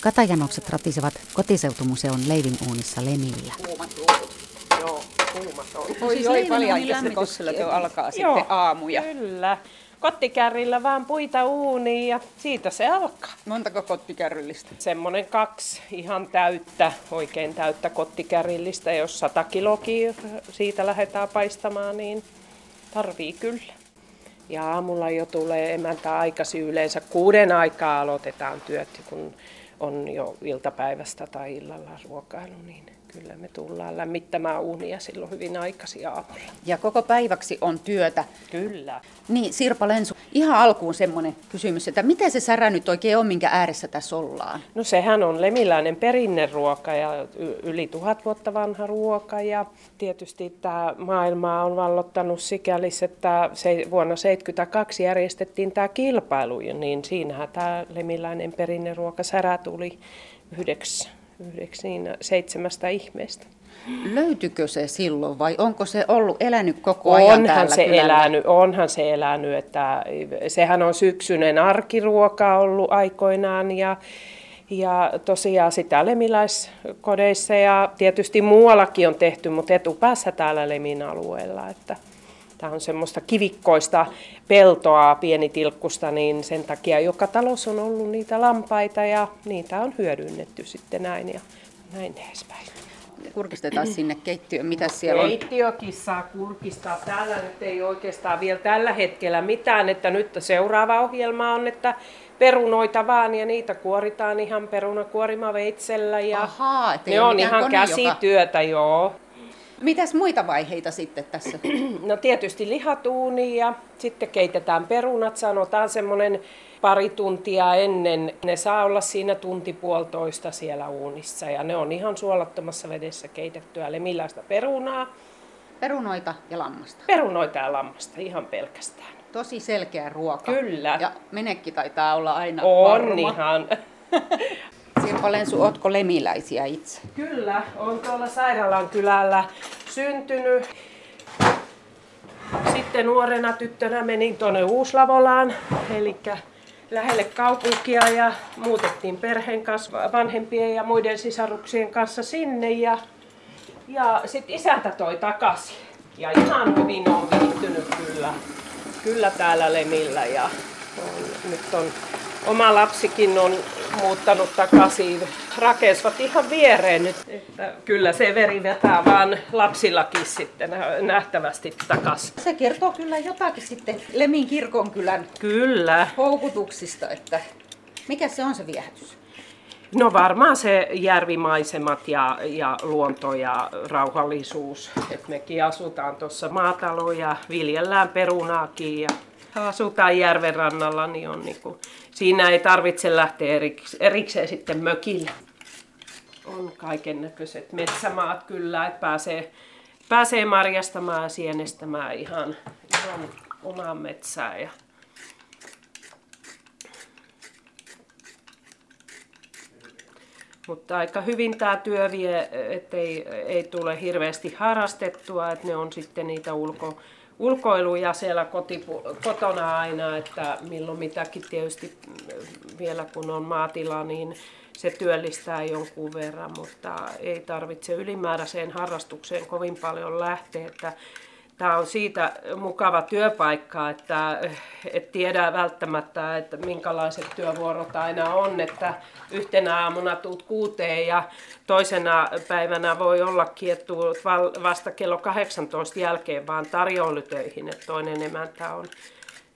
Katajanokset ratisevat kotiseutumuseon leivinuunissa Lemillä. Kuumat Joo, kuumat on. Oi, siis oi, paljon kossella tuo alkaa Joo, sitten aamuja. Kyllä. Kottikärrillä vaan puita uuniin ja siitä se alkaa. Montako kottikärryllistä? Semmoinen kaksi ihan täyttä, oikein täyttä kottikärrillistä. Jos 100 kilokin siitä lähdetään paistamaan, niin tarvii kyllä. Ja aamulla jo tulee emäntä aikaisin yleensä. Kuuden aikaa aloitetaan työt, kun on jo iltapäivästä tai illalla ruokailu, niin kyllä me tullaan lämmittämään uunia silloin hyvin aikaisin aamulla. Ja koko päiväksi on työtä. Kyllä. Niin, Sirpa Lensu, ihan alkuun semmoinen kysymys, että mitä se särä nyt oikein on, minkä ääressä tässä ollaan? No sehän on lemiläinen perinneruoka ja yli tuhat vuotta vanha ruoka ja tietysti tämä maailma on vallottanut sikäli, että se vuonna 1972 järjestettiin tämä kilpailu, niin siinähän tämä lemiläinen perinneruoka särä tuli yhdeksi yhdeksi niin seitsemästä ihmeestä. Löytyykö se silloin vai onko se ollut elänyt koko ajan onhan täällä se elänyt, Onhan se elänyt, että sehän on syksyinen arkiruoka ollut aikoinaan ja, ja tosiaan sitä lemiläiskodeissa ja tietysti muuallakin on tehty, mutta etupäässä täällä Lemin alueella. Että Tämä on semmoista kivikkoista peltoa, pienitilkkusta, niin sen takia joka talous on ollut niitä lampaita ja niitä on hyödynnetty sitten näin ja näin edespäin. Kurkistetaan sinne keittiöön, mitä siellä on? Keittiökin saa kurkistaa. Täällä nyt ei oikeastaan vielä tällä hetkellä mitään, että nyt seuraava ohjelma on, että perunoita vaan ja niitä kuoritaan ihan perunakuorimaveitsellä ja Ahaa, ne on ihan käsityötä, joka... joo. Mitäs muita vaiheita sitten tässä? No tietysti lihatuuni ja sitten keitetään perunat, sanotaan semmoinen pari tuntia ennen. Ne saa olla siinä tunti puolitoista siellä uunissa ja ne on ihan suolattomassa vedessä keitettyä. Eli millaista perunaa? Perunoita ja lammasta. Perunoita ja lammasta, ihan pelkästään. Tosi selkeä ruoka. Kyllä. Ja menekki taitaa olla aina On varma. ihan. Sirpa Lensu, ootko lemiläisiä itse? Kyllä, on tuolla Sairaalan kylällä syntynyt. Sitten nuorena tyttönä menin tuonne Uuslavolaan, eli lähelle kaupunkia ja muutettiin perheen kanssa, vanhempien ja muiden sisaruksien kanssa sinne ja, ja sitten isäntä toi takaisin. Ja ihan hyvin on viihtynyt kyllä, kyllä täällä Lemillä ja on, nyt on oma lapsikin on muuttanut takaisin. Rakesvat ihan viereen nyt. Että kyllä se veri vetää vaan lapsillakin sitten nähtävästi takaisin. Se kertoo kyllä jotakin sitten Lemin kirkonkylän kyllä. houkutuksista, että mikä se on se viehätys? No varmaan se järvimaisemat ja, ja luonto ja rauhallisuus. Et mekin asutaan tuossa maatalo ja viljellään perunaakin ja asutaan järven rannalla, niin on niinku, siinä ei tarvitse lähteä erikseen, sitten mökille. On kaiken näköiset metsämaat kyllä, että pääsee, pääsee marjastamaan ja sienestämään ihan, ihan omaan metsään. Ja mutta aika hyvin tämä työ vie, ettei ei tule hirveästi harrastettua, että ne on sitten niitä ulko, ulkoiluja siellä kotipu- kotona aina, että milloin mitäkin tietysti vielä kun on maatila, niin se työllistää jonkun verran, mutta ei tarvitse ylimääräiseen harrastukseen kovin paljon lähteä. Että Tämä on siitä mukava työpaikka, että et tiedä välttämättä, että minkälaiset työvuorot aina on, että yhtenä aamuna tuut kuuteen ja toisena päivänä voi ollakin, että tuut vasta kello 18 jälkeen vaan tarjoulutöihin, että toinen emäntä on,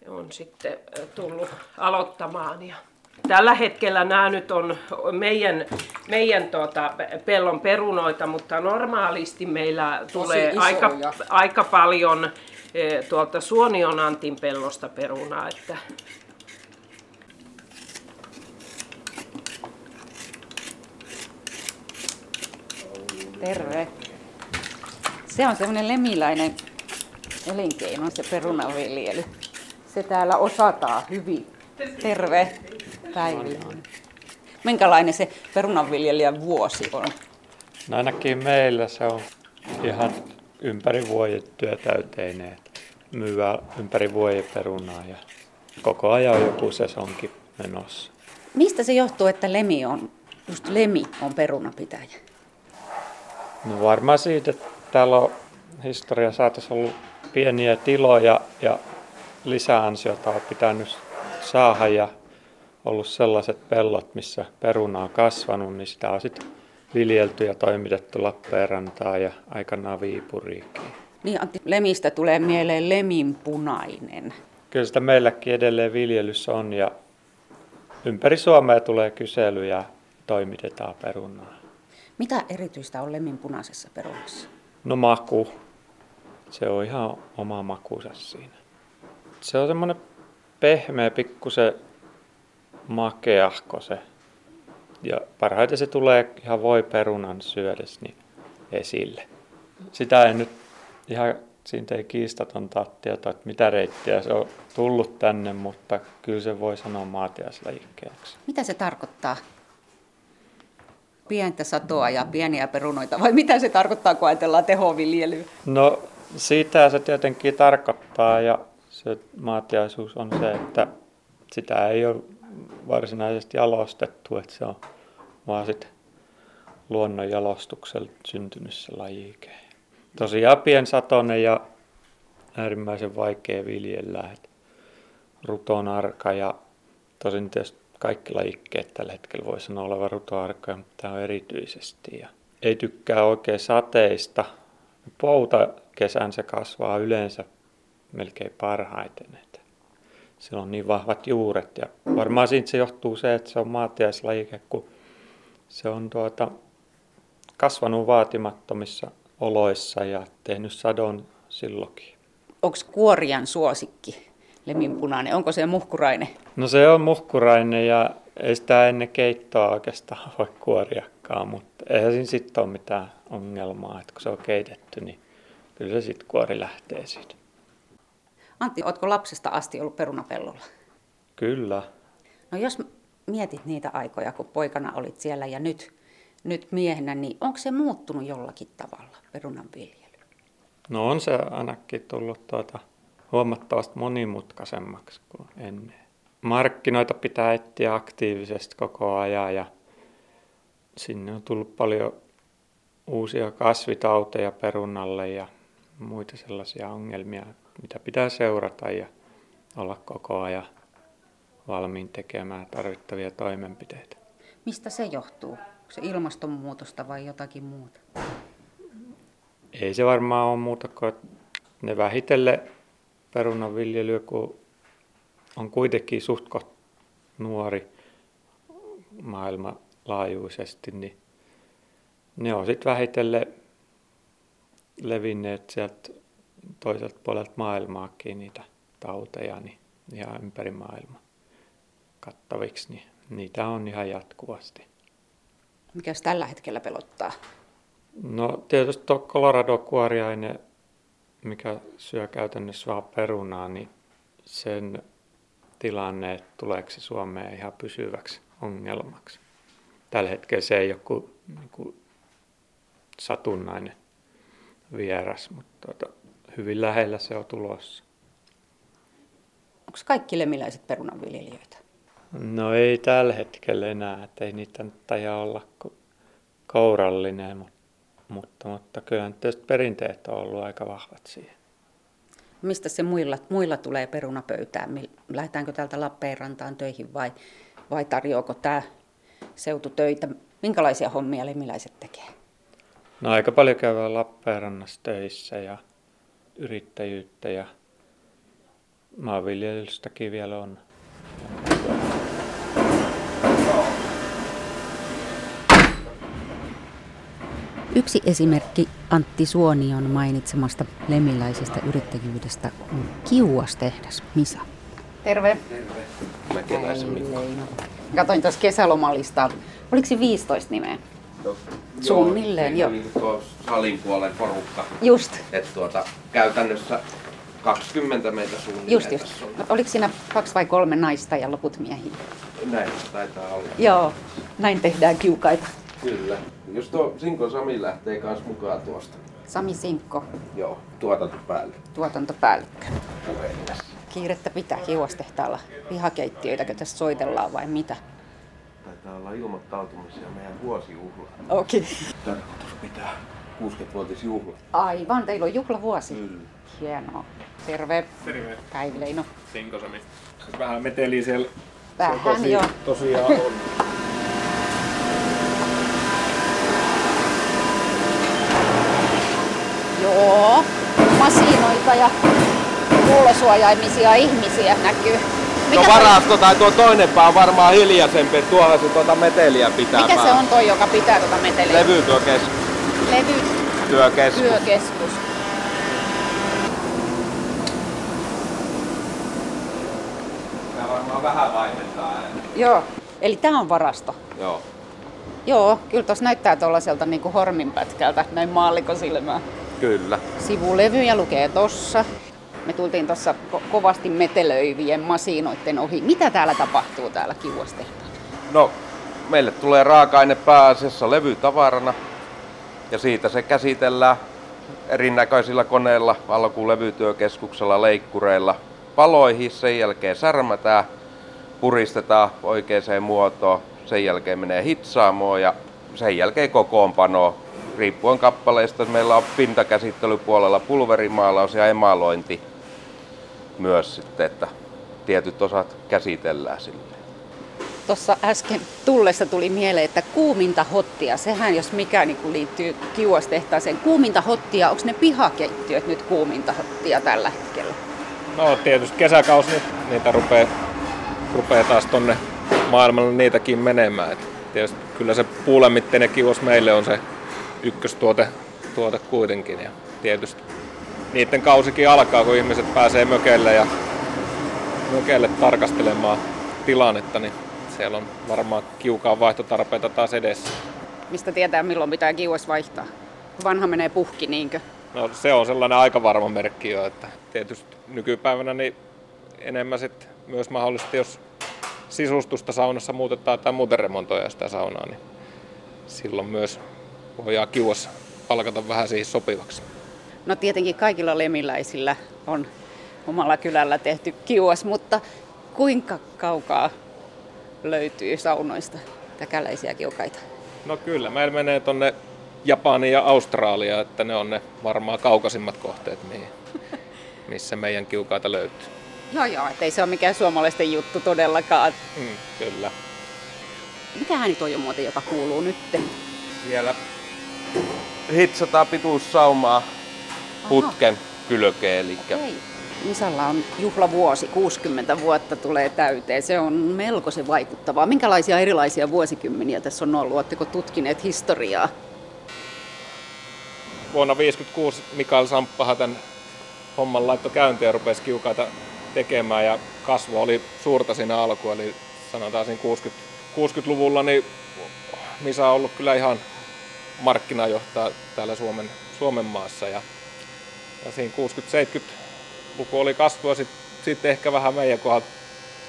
on sitten tullut aloittamaan. Ja Tällä hetkellä nämä nyt on meidän, meidän tuota, pellon perunoita, mutta normaalisti meillä tulee aika, aika paljon e, tuolta Suonionantin pellosta perunaa. Että Terve. Se on semmoinen lemiläinen elinkeino, se perunaviljely. Se täällä osataan hyvin. Terve. Päivi Minkälainen se perunanviljelijän vuosi on? No ainakin meillä se on ihan ympäri vuoden työtäyteinen. Myyvää ympäri vuoden perunaa ja koko ajan on joku sesonkin menossa. Mistä se johtuu, että Lemi on just Lemi on perunapitäjä? No varmaan siitä, että täällä on historia saatossa ollut pieniä tiloja ja lisäansiota on pitänyt saada ja ollut sellaiset pellot, missä peruna on kasvanut, niin sitä on sitten viljelty ja toimitettu Lappeenrantaan ja aikanaan Viipuriikin. Niin Antti, Lemistä tulee mieleen leminpunainen. Kyllä sitä meilläkin edelleen viljelyssä on ja ympäri Suomea tulee kyselyjä toimitetaan perunaa. Mitä erityistä on leminpunaisessa perunassa? No maku. Se on ihan oma makuunsa siinä. Se on semmoinen pehmeä, pikkusen makeahko se. Ja parhaiten se tulee ihan voi perunan syödessä niin esille. Sitä ei nyt ihan, siitä ei kiistatonta tietoa, että mitä reittiä se on tullut tänne, mutta kyllä se voi sanoa maatiaislajikkeeksi. Mitä se tarkoittaa? Pientä satoa ja pieniä perunoita, vai mitä se tarkoittaa, kun ajatellaan tehoviljelyä? No sitä se tietenkin tarkoittaa ja se maatiaisuus on se, että sitä ei ole varsinaisesti jalostettu, että se on vaan sitten luonnon jalostuksella syntynyt se lajike. Tosiaan piensatonen ja äärimmäisen vaikea viljellä. Et ruton arka ja tosin tietysti kaikki lajikkeet tällä hetkellä voi sanoa olevan rutoarkoja, mutta tämä on erityisesti. Ja ei tykkää oikein sateista. Pouta kesän se kasvaa yleensä melkein parhaiten. Sillä on niin vahvat juuret ja varmaan siitä se johtuu se, että se on maatiaislajike, kun se on tuota, kasvanut vaatimattomissa oloissa ja tehnyt sadon silloinkin. Onko kuorian suosikki leminpunainen? Onko se muhkurainen? No se on muhkurainen ja ei sitä ennen keittoa oikeastaan voi kuoriakaan, mutta eihän siinä sitten ole mitään ongelmaa, että kun se on keitetty, niin kyllä se sitten kuori lähtee siitä. Antti, oletko lapsesta asti ollut perunapellolla? Kyllä. No jos mietit niitä aikoja, kun poikana olit siellä ja nyt, nyt miehenä, niin onko se muuttunut jollakin tavalla perunan viljely? No on se ainakin tullut tuota huomattavasti monimutkaisemmaksi kuin ennen. Markkinoita pitää etsiä aktiivisesti koko ajan ja sinne on tullut paljon uusia kasvitauteja perunalle ja muita sellaisia ongelmia, mitä pitää seurata ja olla koko ajan valmiin tekemään tarvittavia toimenpiteitä. Mistä se johtuu? Onko se ilmastonmuutosta vai jotakin muuta? Ei se varmaan ole muuta kuin, että ne vähitellen perunanviljelyä, kun on kuitenkin suht nuori maailmanlaajuisesti, niin ne on sitten vähitellen levinneet sieltä toiselta puolelta maailmaakin niitä tauteja niin ihan ympäri maailmaa kattaviksi, niin niitä on ihan jatkuvasti. Mikäs tällä hetkellä pelottaa? No tietysti tuo Colorado-kuoriaine, mikä syö käytännössä vaan perunaa, niin sen tilanne, että tuleeko se Suomeen ihan pysyväksi ongelmaksi. Tällä hetkellä se ei ole kuin, niin kuin satunnainen vieras, mutta tuota, hyvin lähellä se on tulossa. Onko kaikki lemmiläiset perunanviljelijöitä? No ei tällä hetkellä enää, että ei niitä taida olla kourallinen, mutta, mutta, mutta kyllä tietysti perinteet on ollut aika vahvat siihen. Mistä se muilla, muilla tulee perunapöytään? Lähdetäänkö täältä Lappeenrantaan töihin vai, vai tarjoako tämä seutu töitä? Minkälaisia hommia lemmiläiset tekee? No aika paljon käydään Lappeenrannassa töissä ja yrittäjyyttä ja maanviljelystäkin vielä on. Yksi esimerkki Antti Suonion mainitsemasta lemiläisestä yrittäjyydestä on kiuastehdas Misa. Terve. Terve. Katoin tuossa kesälomalista. Oliko se 15 nimeä? No, Suunnilleen, joo. Niin tuo salin puolen porukka. Just, Et tuota, käytännössä 20 meitä suunnilleen just, just. No, oliko siinä kaksi vai kolme naista ja loput miehiä? Näin taitaa olla. Joo, näin tehdään kiukaita. Kyllä. Jos tuo Sinko Sami lähtee kans mukaan tuosta. Sami Sinkko, Joo, tuotanto päälle. tuotantopäällikkö. Puheenjohtaja. Kiirettä pitää hiuastehtaalla. Pihakeittiöitäkö tässä soitellaan vai mitä? Taitaa olla ilmoittautumisia meidän vuosijuhlaan. Okei. Okay. Tarkoitus pitää 60-vuotisjuhla. Aivan, teillä on juhlavuosi. Kyllä. Hienoa. Terve. Terve. Päivi Leino. Sinkosami. Vähän meteliä siellä Vähän se tosi, joo. tosiaan on. Joo. Masinoita ja kuulosuojaimisia ihmisiä näkyy. No toi- varasto tai tuo toinen pää on varmaan hiljaisempi, että tuohan se tuota meteliä pitää Mikä se on toi, joka pitää tuota meteliä? Levytyökeskus. Levytyökeskus. Työkeskus. Tää varmaan vähän vaihdettaa ääni. Joo. Eli tämä on varasto. Joo. Joo, kyllä tuossa näyttää tuollaiselta niinku horminpätkältä, näin maallikon silmää. Kyllä. Sivulevyjä lukee tossa. Me tultiin tuossa ko- kovasti metelöivien masinoiden ohi. Mitä täällä tapahtuu täällä kiuastehtaalla? No, meille tulee raaka-aine pääasiassa levytavarana ja siitä se käsitellään erinäköisillä koneilla, alkuun levytyökeskuksella, leikkureilla, paloihin, sen jälkeen särmätään, puristetaan oikeaan muotoon, sen jälkeen menee hitsaamoon ja sen jälkeen kokoonpanoon. Riippuen kappaleista meillä on pintakäsittelypuolella pulverimaalaus ja emalointi myös sitten, että tietyt osat käsitellään silleen. Tuossa äsken tullessa tuli mieleen, että kuuminta hottia, sehän jos mikä niin liittyy kiuastehtaaseen. Kuuminta hottia, onko ne pihakeittiöt nyt kuuminta hottia tällä hetkellä? No tietysti kesäkausi niin niitä rupeaa, rupeaa taas tonne maailmalle niitäkin menemään. Et tietysti kyllä se puulämmitteinen kiuas meille on se ykköstuote tuote kuitenkin. Ja tietysti niiden kausikin alkaa, kun ihmiset pääsee mökelle ja mökelle tarkastelemaan tilannetta, niin siellä on varmaan kiukaan vaihtotarpeita taas edessä. Mistä tietää milloin pitää kiuas vaihtaa? Vanha menee puhki, niinkö? No se on sellainen aika varma merkki jo, että tietysti nykypäivänä niin enemmän sit myös mahdollisesti, jos sisustusta saunassa muutetaan tai muuten remontoidaan sitä saunaa, niin silloin myös voidaan kiuas palkata vähän siihen sopivaksi. No tietenkin kaikilla lemiläisillä on omalla kylällä tehty kiuas, mutta kuinka kaukaa löytyy saunoista täkäläisiä kiukaita? No kyllä, meillä menee tonne Japaniin ja Australiaan, että ne on ne varmaan kaukaisimmat kohteet, mihin, missä meidän kiukaita löytyy. Joo joo, ettei se ole mikään suomalaisten juttu todellakaan. Mm, kyllä. Mikähän nyt on jo muuten, joka kuuluu nytte? Siellä hitsataan pituussaumaa putken kylkeen, eli Hei. Misalla on juhlavuosi, 60 vuotta tulee täyteen. Se on melkoisen vaikuttavaa. Minkälaisia erilaisia vuosikymmeniä tässä on ollut? Oletteko tutkineet historiaa? Vuonna 1956 Mikael Samppahan tämän homman laittoi käyntiin ja rupesi kiukaita tekemään ja kasvu oli suurta siinä alkuun. Eli sanotaan siinä 60, 60-luvulla niin Misa on ollut kyllä ihan markkinajohtaja täällä Suomen, Suomen maassa. Ja, ja siinä 60-70-luku oli kasvua, sitten sit ehkä vähän meidän kohdalla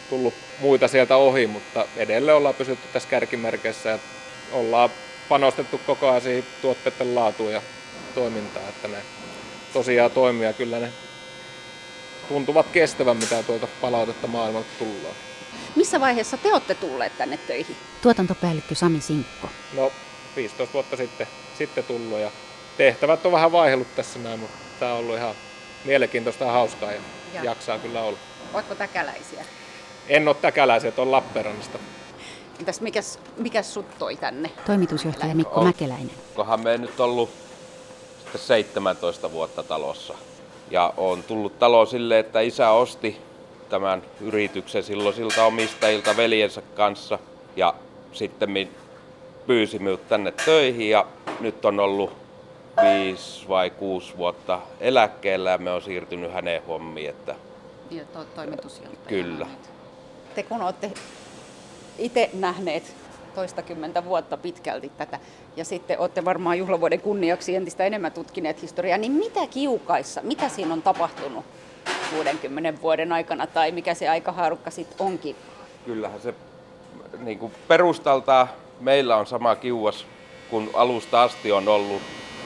tullut muita sieltä ohi, mutta edelleen ollaan pysytty tässä kärkimerkeissä ja ollaan panostettu koko ajan siihen tuotteiden laatuun ja toimintaan, että ne tosiaan toimii ja kyllä ne tuntuvat kestävän, mitä tuolta palautetta maailmalta tullaan. Missä vaiheessa te olette tulleet tänne töihin? Tuotantopäällikkö Sami Sinkko. No 15 vuotta sitten, sitten tullut ja tehtävät on vähän vaihdellut tässä näin, mutta tämä on ollut ihan mielenkiintoista ja hauskaa ja, Ja. jaksaa kyllä olla. Oletko täkäläisiä? En ole täkäläisiä, että on Lappeenrannasta. Entäs mikäs, mikäs sut toi tänne? Toimitusjohtaja Mikko On. Mäkeläinen. Kohan me nyt ollut sitten 17 vuotta talossa. Ja on tullut talo sille, että isä osti tämän yrityksen silloin siltä omistajilta veljensä kanssa. Ja sitten pyysi minut tänne töihin ja nyt on ollut viisi vai kuusi vuotta eläkkeellä ja me on siirtynyt hänen hommiin. Että Ja to, toimitusjohtaja. Kyllä. Te kun olette itse nähneet toistakymmentä vuotta pitkälti tätä, ja sitten olette varmaan juhlavuoden kunniaksi entistä enemmän tutkineet historiaa, niin mitä kiukaissa, mitä siinä on tapahtunut 60 vuoden aikana, tai mikä se aikahaarukka sitten onkin? kyllähän se niin kuin perustaltaan meillä on sama kiuas kuin alusta asti on ollut.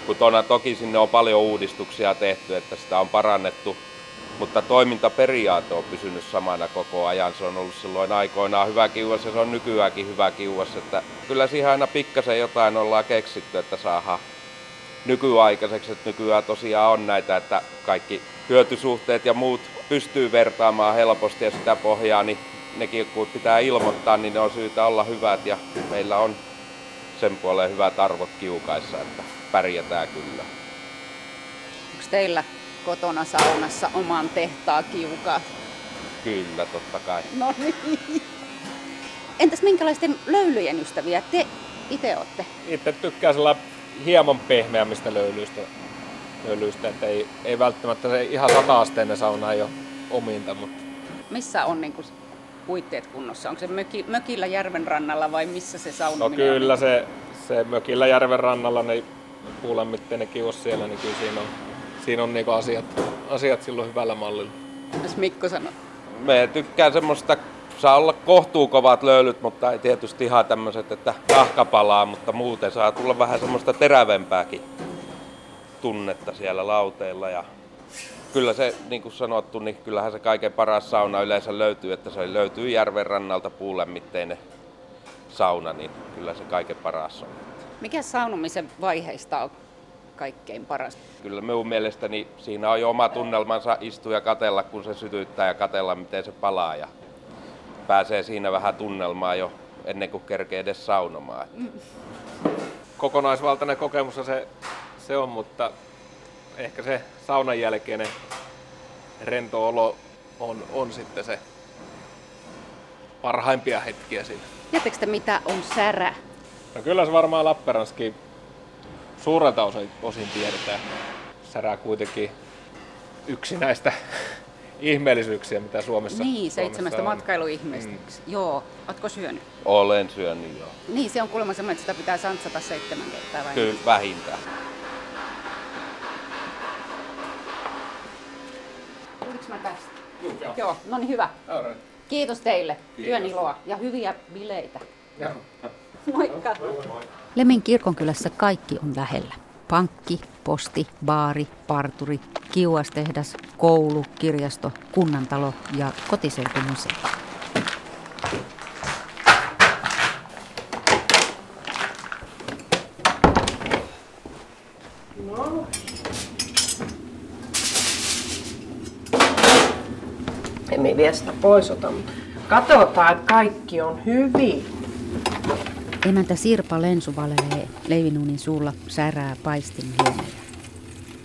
Kun tona, toki sinne on paljon uudistuksia tehty, että sitä on parannettu mutta toimintaperiaate on pysynyt samana koko ajan. Se on ollut silloin aikoinaan hyvä kiuas ja se on nykyäänkin hyvä kiuas. Että kyllä siihen aina pikkasen jotain ollaan keksitty, että saadaan nykyaikaiseksi. Että nykyään tosiaan on näitä, että kaikki hyötysuhteet ja muut pystyy vertaamaan helposti ja sitä pohjaa, niin nekin kun pitää ilmoittaa, niin ne on syytä olla hyvät ja meillä on sen puoleen hyvät arvot kiukaissa, että pärjätään kyllä. Onko teillä kotona saunassa oman tehtaa kiukaat? Kyllä, totta kai. No niin. Entäs minkälaisten löylyjen ystäviä te itse olette? Itse tykkään sellainen hieman pehmeämmistä löylyistä, löylyistä että ei, ei välttämättä se ihan sata-asteinen sauna ei ole ominta, mutta Missä on niin kuin puitteet kunnossa? Onko se möki, mökillä järven rannalla vai missä se sauna no kyllä se, se mökillä järven rannalla, niin puulämmitteinen kiuas siellä, niin kyllä siinä on, siinä on niinku asiat, asiat silloin hyvällä mallilla. Jos Mikko sanoo. Me tykkään semmoista, saa olla kohtuukovat löylyt, mutta ei tietysti ihan tämmöiset, että tahka palaa, mutta muuten saa tulla vähän semmoista terävempääkin tunnetta siellä lauteilla. Ja kyllä se, niin kuin sanottu, niin kyllähän se kaiken paras sauna yleensä löytyy, että se löytyy järven rannalta puulämmitteinen sauna, niin kyllä se kaiken paras on. Mikä saunomisen vaiheista on kaikkein paras? Kyllä minun mielestäni siinä on jo oma tunnelmansa istua ja katella, kun se sytyttää ja katella, miten se palaa. Ja pääsee siinä vähän tunnelmaa jo ennen kuin kerkee edes saunomaan. Kokonaisvaltainen kokemus se, se on, mutta ehkä se saunan jälkeinen rento olo on, on sitten se parhaimpia hetkiä siinä. Tiedättekö te mitä on särä? No kyllä se varmaan Lappeenrannassakin suurelta osin, osin tiedetään. Särää kuitenkin yksi näistä ihmeellisyyksiä, mitä Suomessa Niin, seitsemästä Suomessa matkailuihmeestä. Mm. Joo, ootko syönyt? Olen syönyt jo. Niin, se on kuulemma semmoinen, että sitä pitää santsata seitsemän kertaa vai? Kyllä vähintään. Tuliko mä tästä? Joo. Joo, no niin hyvä. Kiitos teille. Työn iloa ja hyviä bileitä. Moikka. Lemin kirkonkylässä kaikki on lähellä. Pankki, posti, baari, parturi, kiuastehdas, koulu, kirjasto, kunnantalo ja kotiseutumuseo. Emme vie sitä pois ota, mutta katsotaan, että kaikki on hyvin. Emäntä Sirpa Lensu valelee Leivinuunin suulla särää paistin liemellä.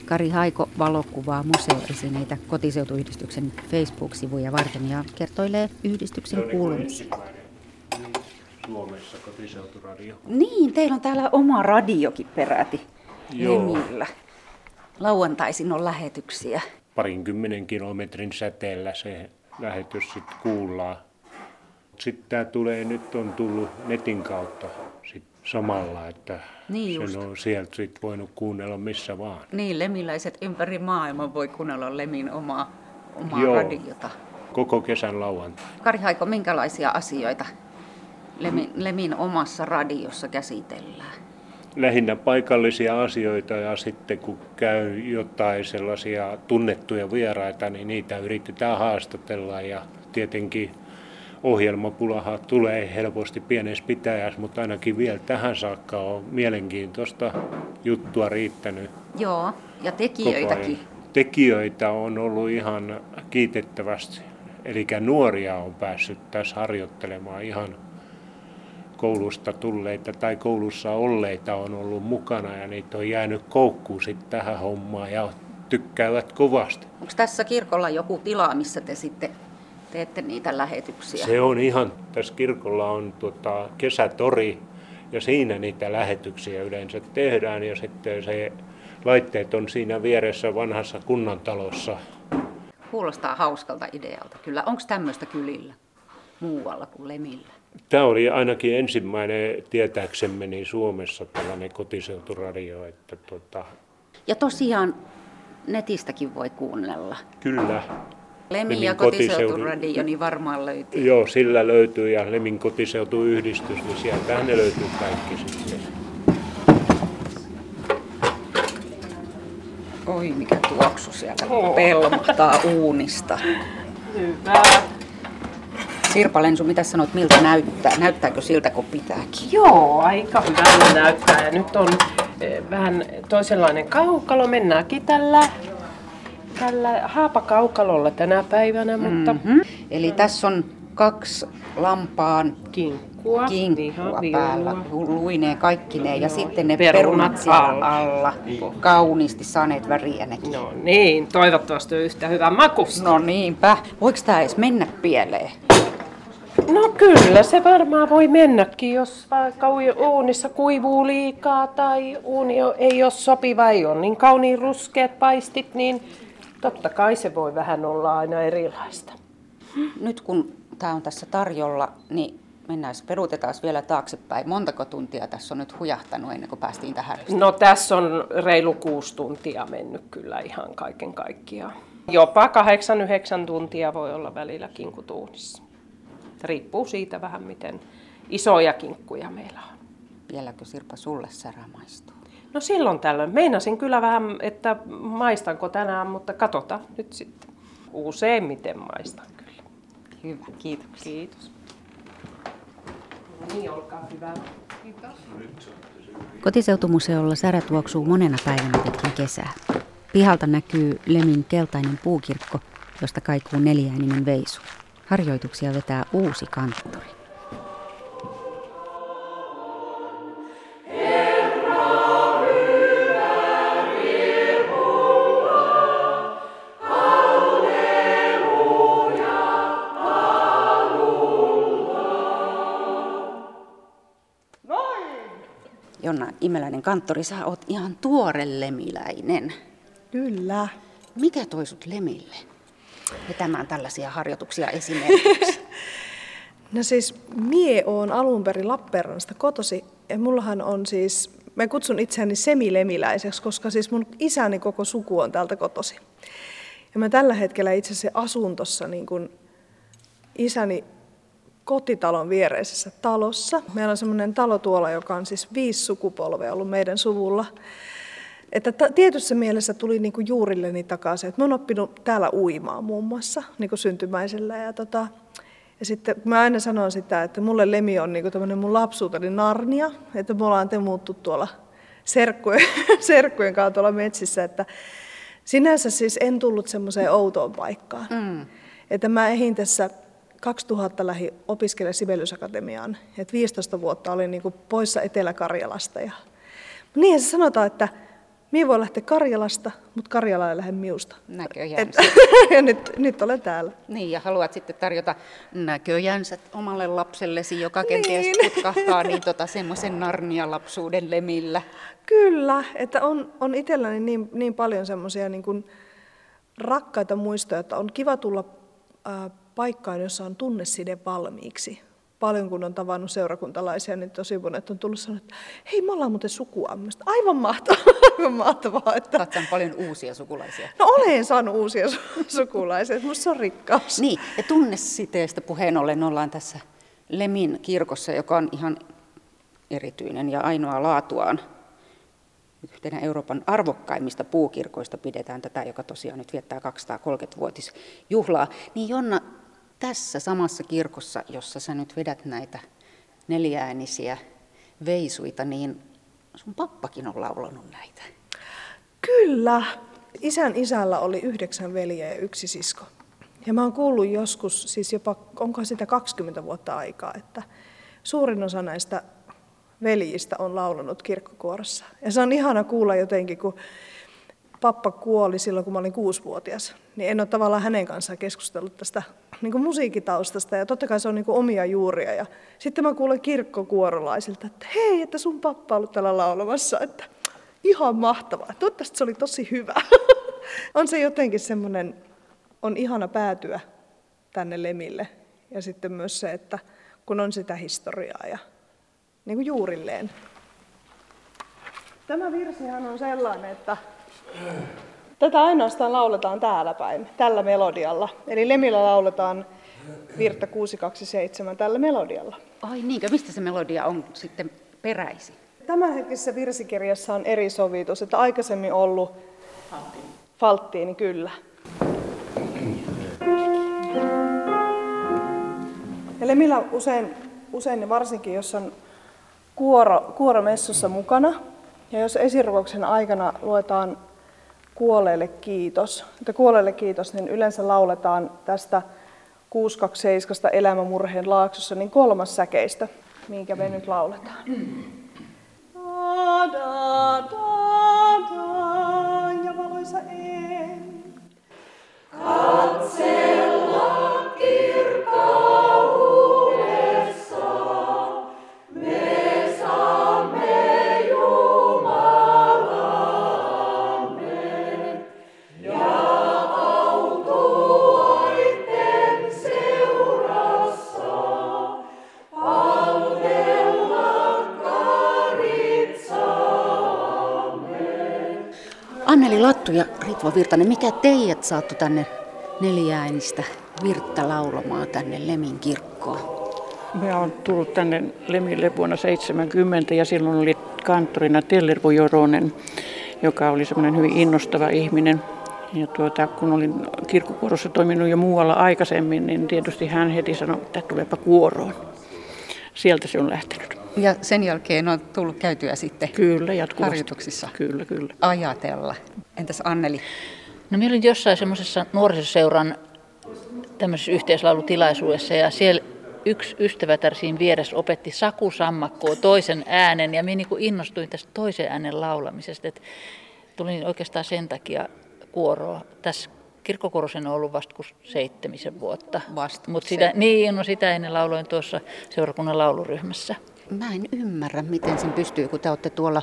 Kari Haiko valokuvaa museoesineitä kotiseutuyhdistyksen Facebook-sivuja varten ja kertoilee yhdistyksen kuulumisia. Suomessa kotiseuturadio. Niin, teillä on täällä oma radiokin peräti Joo. Lemillä. Lauantaisin on lähetyksiä. Parinkymmenen kilometrin säteellä se lähetys sitten kuullaan. Sitten tämä tulee, nyt on tullut netin kautta sit samalla, että Niin just. sen on sieltä sit voinut kuunnella missä vaan. Niin, lemiläiset ympäri maailman voi kuunnella Lemin omaa, omaa Joo. radiota. Koko kesän lauantai. Kari Haiko, minkälaisia asioita Lemin, Lemin omassa radiossa käsitellään? Lähinnä paikallisia asioita ja sitten kun käy jotain sellaisia tunnettuja vieraita, niin niitä yritetään haastatella ja tietenkin ohjelmapulaha tulee helposti pienessä pitäjässä, mutta ainakin vielä tähän saakka on mielenkiintoista juttua riittänyt Joo, ja tekijöitäkin. Tekijöitä on ollut ihan kiitettävästi. Eli nuoria on päässyt tässä harjoittelemaan ihan koulusta tulleita tai koulussa olleita on ollut mukana ja niitä on jäänyt koukkuun sitten tähän hommaan ja tykkäävät kovasti. Onko tässä kirkolla joku tila, missä te sitten teette niitä lähetyksiä? Se on ihan, tässä kirkolla on tota, kesätori ja siinä niitä lähetyksiä yleensä tehdään ja sitten se laitteet on siinä vieressä vanhassa kunnantalossa. Kuulostaa hauskalta idealta. Kyllä, onko tämmöistä kylillä muualla kuin Lemillä? Tämä oli ainakin ensimmäinen tietääksemme niin Suomessa tällainen kotiseuturadio, että tota, Ja tosiaan netistäkin voi kuunnella. kyllä, Lemin ja kotiseuturadio, niin varmaan löytyy. joo, sillä löytyy ja Lemin kotiseutuyhdistys, niin sieltähän ne löytyy kaikki sitten. Oi, mikä tuoksu sieltä pelmahtaa uunista. Hyvä. Sirpa Lensu, mitä sanot, miltä näyttää? Näyttääkö siltä, kun pitääkin? Joo, aika hyvältä näyttää. Ja nyt on eh, vähän toisenlainen kaukalo. Mennäänkin tällä, tällä haapakaukalolla tänä päivänä, mutta Mm-hmm. Eli tässä on kaksi lampaan kinkkua, kinkkua ihan päällä, viulua. luineen kaikkineen ja sitten ne perunat perunat siellä alla. alla. Kauniisti saaneet väriä nekin. No niin, toivottavasti yhtä hyvä makusta. No niinpä. Voiko tämä edes mennä pieleen? No kyllä, se varmaan voi mennäkin, jos vaikka uunissa kuivuu liikaa tai uuni ei ole sopiva, ei ole niin kauniin ruskeat paistit, niin totta kai se voi vähän olla aina erilaista. Nyt kun tämä on tässä tarjolla, niin mennään, peruutetaan vielä taaksepäin. Montako tuntia tässä on nyt hujahtanut ennen kuin päästiin tähän? No tässä on reilu kuusi tuntia mennyt kyllä ihan kaiken kaikkiaan. Jopa kahdeksan, yhdeksän tuntia voi olla välillä kinkutuunissa. Riippuu siitä vähän, miten isoja kinkkuja meillä on. Vieläkö Sirpa sulle särä maistuu? No silloin tällöin. Meinasin kyllä vähän, että maistanko tänään, mutta katsotaan nyt sitten. Useimmiten maistan kyllä. Hyvä, kiitoksia. Kiitos. No niin, olkaa hyvä. Kotiseutumuseolla särä tuoksuu monena päivänä pitkin kesää. Pihalta näkyy Lemin keltainen puukirkko, josta kaikuu neljääninen veisu. Harjoituksia vetää uusi kanttori. Jonna Imeläinen kanttori, sä oot ihan tuore lemiläinen. Kyllä. Mikä toi sut lemille? Vetämään tällaisia harjoituksia esimerkiksi. No siis mie oon alun perin Lappeenrannasta kotosi ja mullahan on siis, mä kutsun itseäni semilemiläiseksi, koska siis mun isäni koko suku on täältä kotosi. Ja mä tällä hetkellä itse asiassa asun tuossa niin kuin isäni kotitalon viereisessä talossa. Meillä on semmoinen talo tuolla, joka on siis viisi sukupolvea ollut meidän suvulla. Että tietyssä mielessä tuli niinku juurilleni takaisin. että mä oon oppinut täällä uimaan muun muassa niinku syntymäisellä. Ja, tota, ja sitten mä aina sanon sitä, että mulle Lemi on niinku tämmöinen mun lapsuuteni Narnia. Että me ollaan temuttu tuolla serkkujen, serkkujen kanssa tuolla metsissä. Että sinänsä siis en tullut semmoiseen outoon paikkaan. Mm. Että mä ehin tässä 2000 lähi opiskelemaan Sibeliusakatemiaan. Et 15 vuotta olin niinku poissa Etelä-Karjalasta. Ja... Niinhän se sanotaan, että Mie voi lähteä Karjalasta, mutta Karjala ei lähde miusta. Näköjään. Et, ja nyt, nyt olen täällä. Niin, ja haluat sitten tarjota näköjänsä omalle lapsellesi, joka kenties Niin. putkahtaa niin tota, semmoisen narnia-lapsuuden lemillä. Kyllä, että on, on itselläni niin, niin paljon semmoisia niin kuin rakkaita muistoja, että on kiva tulla ää, paikkaan, jossa on tunneside valmiiksi. Paljon kun on tavannut seurakuntalaisia, niin tosi monet on tullut sanoa, että hei, me ollaan muuten sukua. Sanoin, aivan mahtavaa, aivan mahtavaa. Että... Saat paljon uusia sukulaisia. No olen saanut uusia su- sukulaisia, musta se on rikkaus. Niin, ja tunnesiteestä puheen ollen ollaan tässä Lemin kirkossa, joka on ihan erityinen ja ainoa laatuaan. Yhtenä Euroopan arvokkaimmista puukirkoista pidetään tätä, joka tosiaan nyt viettää 230-vuotisjuhlaa. Niin Jonna, tässä samassa kirkossa, jossa sä nyt vedät näitä neljäänisiä veisuita, niin sun pappakin on laulanut näitä. Kyllä. Isän isällä oli yhdeksän veljeä ja yksi sisko. Ja mä oon kuullut joskus, siis jopa, onko sitä 20 vuotta aikaa, että suurin osa näistä veljistä on laulanut kirkkokuorossa. Ja se on ihana kuulla jotenkin, kun pappa kuoli silloin, kun mä olin kuusivuotias, niin en ole tavallaan hänen kanssaan keskustellut tästä niin kuin musiikitaustasta. Ja totta kai se on niin kuin omia juuria. Ja sitten mä kuulen kirkkokuorolaisilta, että hei, että sun pappa on ollut täällä laulamassa. Että ihan mahtavaa. Toivottavasti se oli tosi hyvä. on se jotenkin semmoinen, on ihana päätyä tänne Lemille. Ja sitten myös se, että kun on sitä historiaa ja niin kuin juurilleen. Tämä virsihän on sellainen, että tätä ainoastaan lauletaan täällä päin, tällä melodialla. Eli Lemillä lauletaan Virta 627 tällä melodialla. Ai niinkö, mistä se melodia on sitten peräisin? Tämänhetkisessä virsikirjassa on eri sovitus, että aikaisemmin ollut Falttiini, kyllä. Ja Lemillä usein, usein ja varsinkin, jos on kuoro, kuoromessussa mukana, ja jos esirukouksen aikana luetaan kuolleelle kiitos, että kuolleelle kiitos, niin yleensä lauletaan tästä 627 elämämurheen laaksossa niin kolmas säkeistä, minkä me nyt lauletaan. Da, da, da, da, ja valoisa en. Katsella Lattu ja Ritva Virtanen, mikä teidät saattu tänne neljäänistä virttä laulamaan tänne Lemin kirkkoon? Mä oon tullut tänne Lemille vuonna 70 ja silloin oli kanttorina Tellervo Joronen, joka oli semmoinen hyvin innostava ihminen. Ja tuota, kun olin kirkkokuorossa toiminut jo muualla aikaisemmin, niin tietysti hän heti sanoi, että tulepa kuoroon. Sieltä se on lähtenyt. Ja sen jälkeen on tullut käytyä sitten Kyllä, jatkuvasti. harjoituksissa Kyllä, kyllä. ajatella. Entäs Anneli? No minä olin jossain semmoisessa nuorisoseuran tämmöisessä yhteislaulutilaisuudessa ja siellä yksi ystävätär siinä vieressä opetti Saku Sammakkoa toisen äänen ja minä niin innostuin tästä toisen äänen laulamisesta. Et tulin oikeastaan sen takia kuoroa. Tässä kirkkokuorosen on ollut vasta kuin seitsemisen vuotta. Vasta Mutta sitä, niin, no sitä ennen lauloin tuossa seurakunnan lauluryhmässä. Mä en ymmärrä, miten sen pystyy, kun te olette tuolla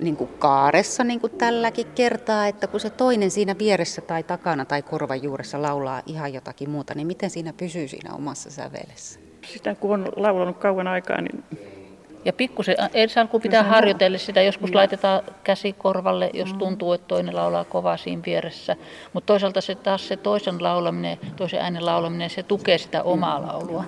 niin kuin kaaressa niin kuin tälläkin kertaa, että kun se toinen siinä vieressä tai takana tai korvan juuressa laulaa ihan jotakin muuta, niin miten siinä pysyy siinä omassa sävelessä? Sitä kun on laulanut kauan aikaa, niin Ja pikkusen, ensi alkuun pitää harjoitella sitä, joskus laitetaan käsi korvalle, jos tuntuu, että toinen laulaa kovaa siinä vieressä. Mutta toisaalta se taas se toisen laulaminen, toisen äänen laulaminen, se tukee sitä omaa laulua.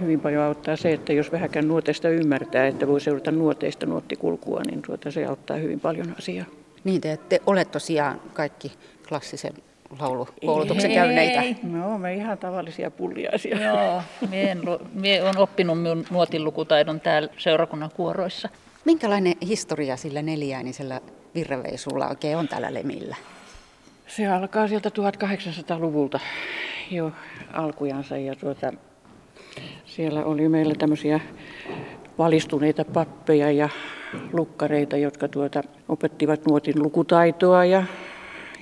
hyvin paljon auttaa se, että jos vähäkään nuoteista ymmärtää, että voi seurata nuoteista nuottikulkua, niin tuota, se auttaa hyvin paljon asiaa. Niin, te, te olette tosiaan kaikki klassisen laulukoulutuksen käyneitä. No, me ihan tavallisia pulliaisia. Joo, mie, en, mie on oppinut minun nuotinlukutaidon täällä seurakunnan kuoroissa. Minkälainen historia sillä neljäänisellä virreveisulla oikein on täällä Lemillä? Se alkaa sieltä 1800-luvulta jo alkujansa ja tuota, siellä oli meillä tämmöisiä valistuneita pappeja ja lukkareita, jotka tuota, opettivat nuotin lukutaitoa ja,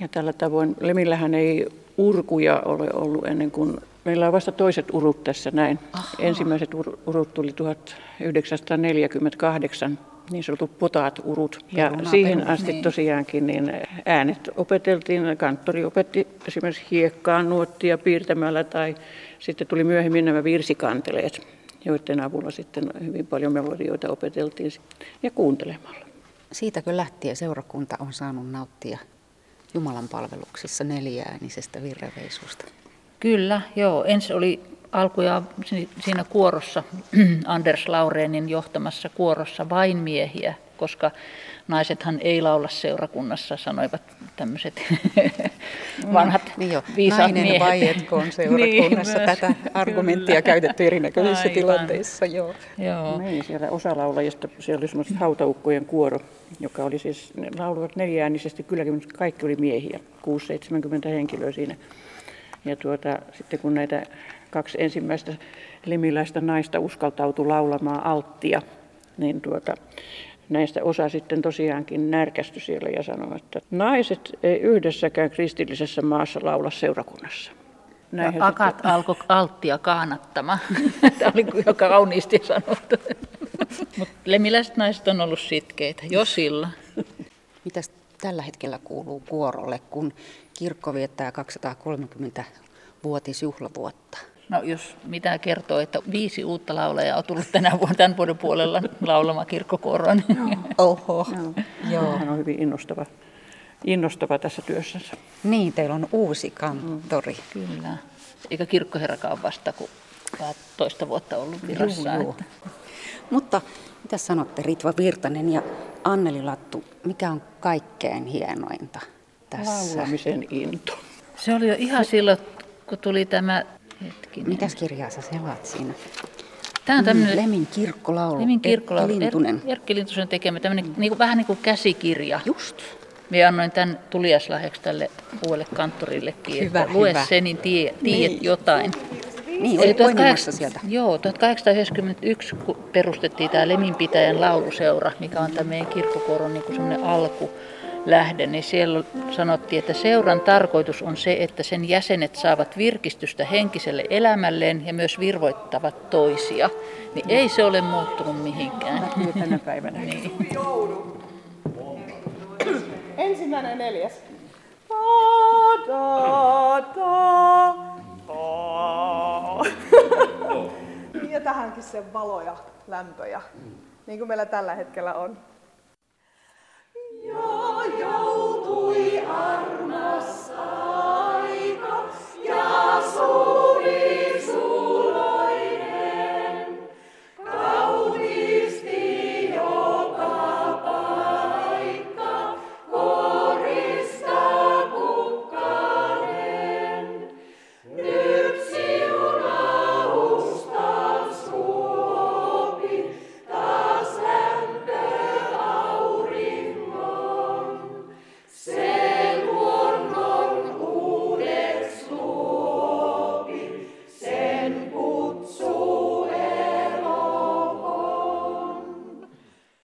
ja tällä tavoin. Lemillähän ei urkuja ole ollut ennen kuin Meillä on vasta toiset urut tässä näin. Aha. Ensimmäiset ur- urut tuli 1948, niin sanotut potaat urut. Ja Peruna, siihen peruna, asti niin. tosiaankin niin äänet opeteltiin. Kanttori opetti esimerkiksi hiekkaan nuottia piirtämällä tai sitten tuli myöhemmin nämä virsikanteleet, joiden avulla sitten hyvin paljon melodioita opeteltiin ja kuuntelemalla. Siitäkö lähtien seurakunta on saanut nauttia Jumalan palveluksissa neljäänisestä virreveisusta? Kyllä, joo. Ensin oli alkuja si- siinä kuorossa, Anders Laureenin johtamassa kuorossa vain miehiä, koska naisethan ei laula seurakunnassa, sanoivat tämmöiset vanhat Niin jo, viisaat nainen miehet. vaietkoon seurakunnassa. Niin, Tätä argumenttia kyllä. käytetty erinäköisissä Aivan. tilanteissa. Joo. Joo. Niin, siellä osa laulajista, siellä oli semmoiset hautaukkojen kuoro, joka oli siis, ne lauluivat neljäänisesti kylläkin, mutta kaikki oli miehiä, 6-70 henkilöä siinä. Ja tuota, sitten kun näitä kaksi ensimmäistä limiläistä naista uskaltautui laulamaan alttia, niin tuota, näistä osa sitten tosiaankin närkästyi siellä ja sanoi, että naiset ei yhdessäkään kristillisessä maassa laula seurakunnassa. Näinhän Ja akat sitten- alkoi alttia kaanattama. Tämä oli jo kauniisti sanottu. Mutta lemiläiset naiset on ollut sitkeitä, jo silloin. Mitäs tällä hetkellä kuuluu kuorolle, kun kirkko viettää 230-vuotisjuhlavuotta? No jos mitä kertoo, että viisi uutta laulajaa on tullut tänä vuonna, tämän vuoden puolella laulamaan kirkkokuoroon. Oho. Joo. Hän on hyvin innostava, innostava tässä työssänsä. Niin, teillä on uusi kanttori. Kyllä. Eikä kirkkoherrakaan vasta kuin vähän toista vuotta ollut virassa. Juu, juu. että- Mutta mitä sanotte Ritva Virtanen ja Anneli Lattu, mikä on kaikkein hienointa tässä. Laulamisen into. Se oli jo ihan silloin, kun tuli tämä... Hetkinen. Mitäs kirjaa sä selaat siinä? Tämä on tämmöinen... Lemin kirkkolaulu. Lemin kirkkolaulu. Erkki Lintunen. Er, Erkki Lintusen tekemä, tämmöinen niin kuin, vähän niin kuin käsikirja. Just. Minä annoin tämän tuliaslahjaksi tälle uudelle kanttorillekin, Hyvä, että lue hyvä. se, niin tie, tiedät Niin. jotain. Niin, oli poimimassa 1800 sieltä. Joo, 1891 kun perustettiin tämä Leminpitäjän lauluseura, mikä on tämän meidän kirkkokoron niin semmoinen alkulähde, niin siellä sanottiin, että seuran tarkoitus on se, että sen jäsenet saavat virkistystä henkiselle elämälleen ja myös virvoittavat toisia. Niin ei se ole muuttunut mihinkään. Näkyy tänä päivänä. Niin. Ensimmäinen neljäs. Da, da, da, da. ja tähänkin se valo ja lämpö ja niin kuin meillä tällä hetkellä on.